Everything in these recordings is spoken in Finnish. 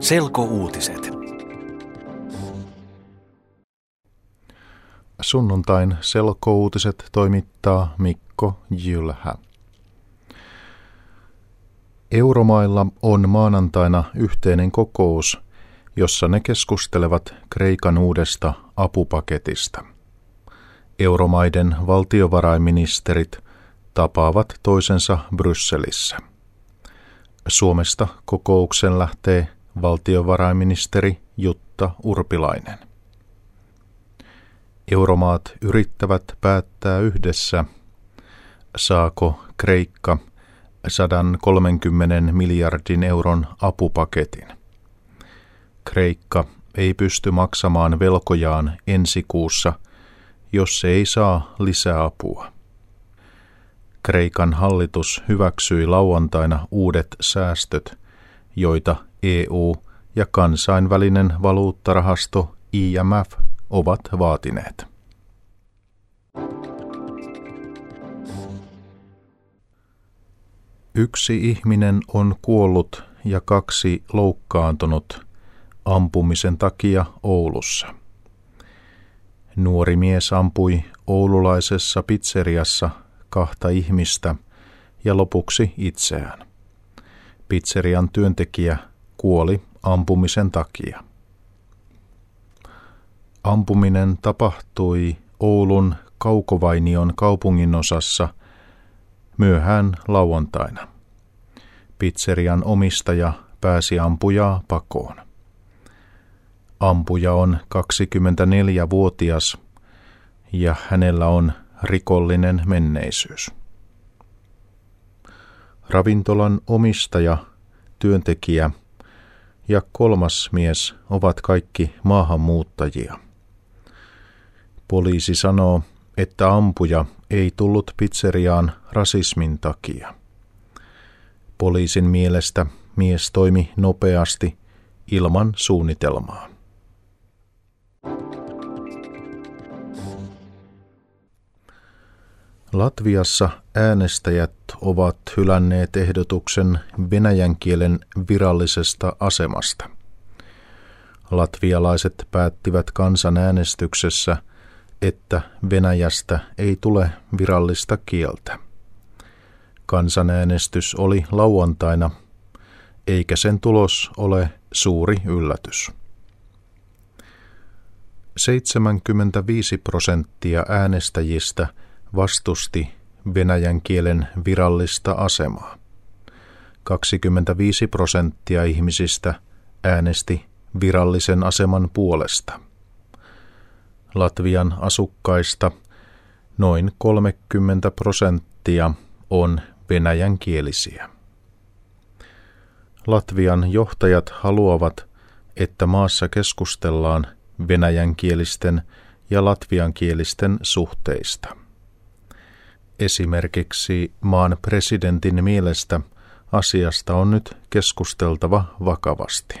Selkouutiset. Sunnuntain selkouutiset toimittaa Mikko Jylhä. Euromailla on maanantaina yhteinen kokous, jossa ne keskustelevat Kreikan uudesta apupaketista. Euromaiden valtiovarainministerit tapaavat toisensa Brysselissä. Suomesta kokouksen lähtee valtiovarainministeri Jutta Urpilainen. Euromaat yrittävät päättää yhdessä, saako Kreikka 130 miljardin euron apupaketin. Kreikka ei pysty maksamaan velkojaan ensi kuussa, jos se ei saa lisää apua. Kreikan hallitus hyväksyi lauantaina uudet säästöt, joita EU ja kansainvälinen valuuttarahasto IMF ovat vaatineet. Yksi ihminen on kuollut ja kaksi loukkaantunut ampumisen takia Oulussa. Nuori mies ampui oululaisessa pizzeriassa kahta ihmistä ja lopuksi itseään. Pizzerian työntekijä kuoli ampumisen takia. Ampuminen tapahtui Oulun Kaukovainion kaupunginosassa myöhään lauantaina. Pizzerian omistaja pääsi ampujaa pakoon. Ampuja on 24-vuotias ja hänellä on rikollinen menneisyys. Ravintolan omistaja, työntekijä ja kolmas mies ovat kaikki maahanmuuttajia. Poliisi sanoo, että ampuja ei tullut pizzeriaan rasismin takia. Poliisin mielestä mies toimi nopeasti ilman suunnitelmaa. Latviassa äänestäjät ovat hylänneet ehdotuksen venäjän kielen virallisesta asemasta. Latvialaiset päättivät kansanäänestyksessä, että Venäjästä ei tule virallista kieltä. Kansanäänestys oli lauantaina, eikä sen tulos ole suuri yllätys. 75 prosenttia äänestäjistä – vastusti venäjän kielen virallista asemaa. 25 prosenttia ihmisistä äänesti virallisen aseman puolesta. Latvian asukkaista noin 30 prosenttia on venäjänkielisiä. Latvian johtajat haluavat, että maassa keskustellaan venäjänkielisten ja latviankielisten suhteista. Esimerkiksi maan presidentin mielestä asiasta on nyt keskusteltava vakavasti.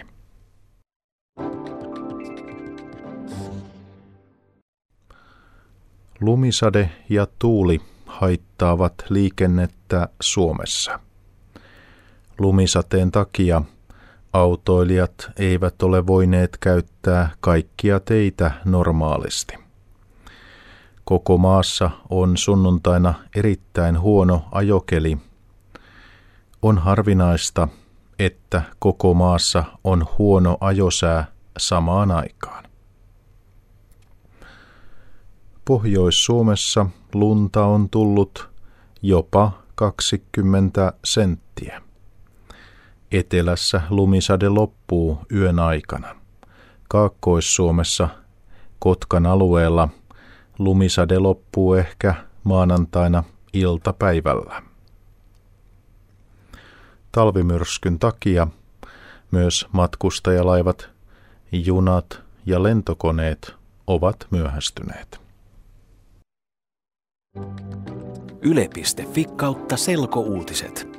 Lumisade ja tuuli haittaavat liikennettä Suomessa. Lumisateen takia autoilijat eivät ole voineet käyttää kaikkia teitä normaalisti. Koko maassa on sunnuntaina erittäin huono ajokeli. On harvinaista, että koko maassa on huono ajosää samaan aikaan. Pohjois-Suomessa lunta on tullut jopa 20 senttiä. Etelässä lumisade loppuu yön aikana. Kaakkois-Suomessa Kotkan alueella Lumisade loppuu ehkä maanantaina iltapäivällä. Talvimyrskyn takia myös matkustajalaivat, junat ja lentokoneet ovat myöhästyneet. Yle.fi kautta selkouutiset.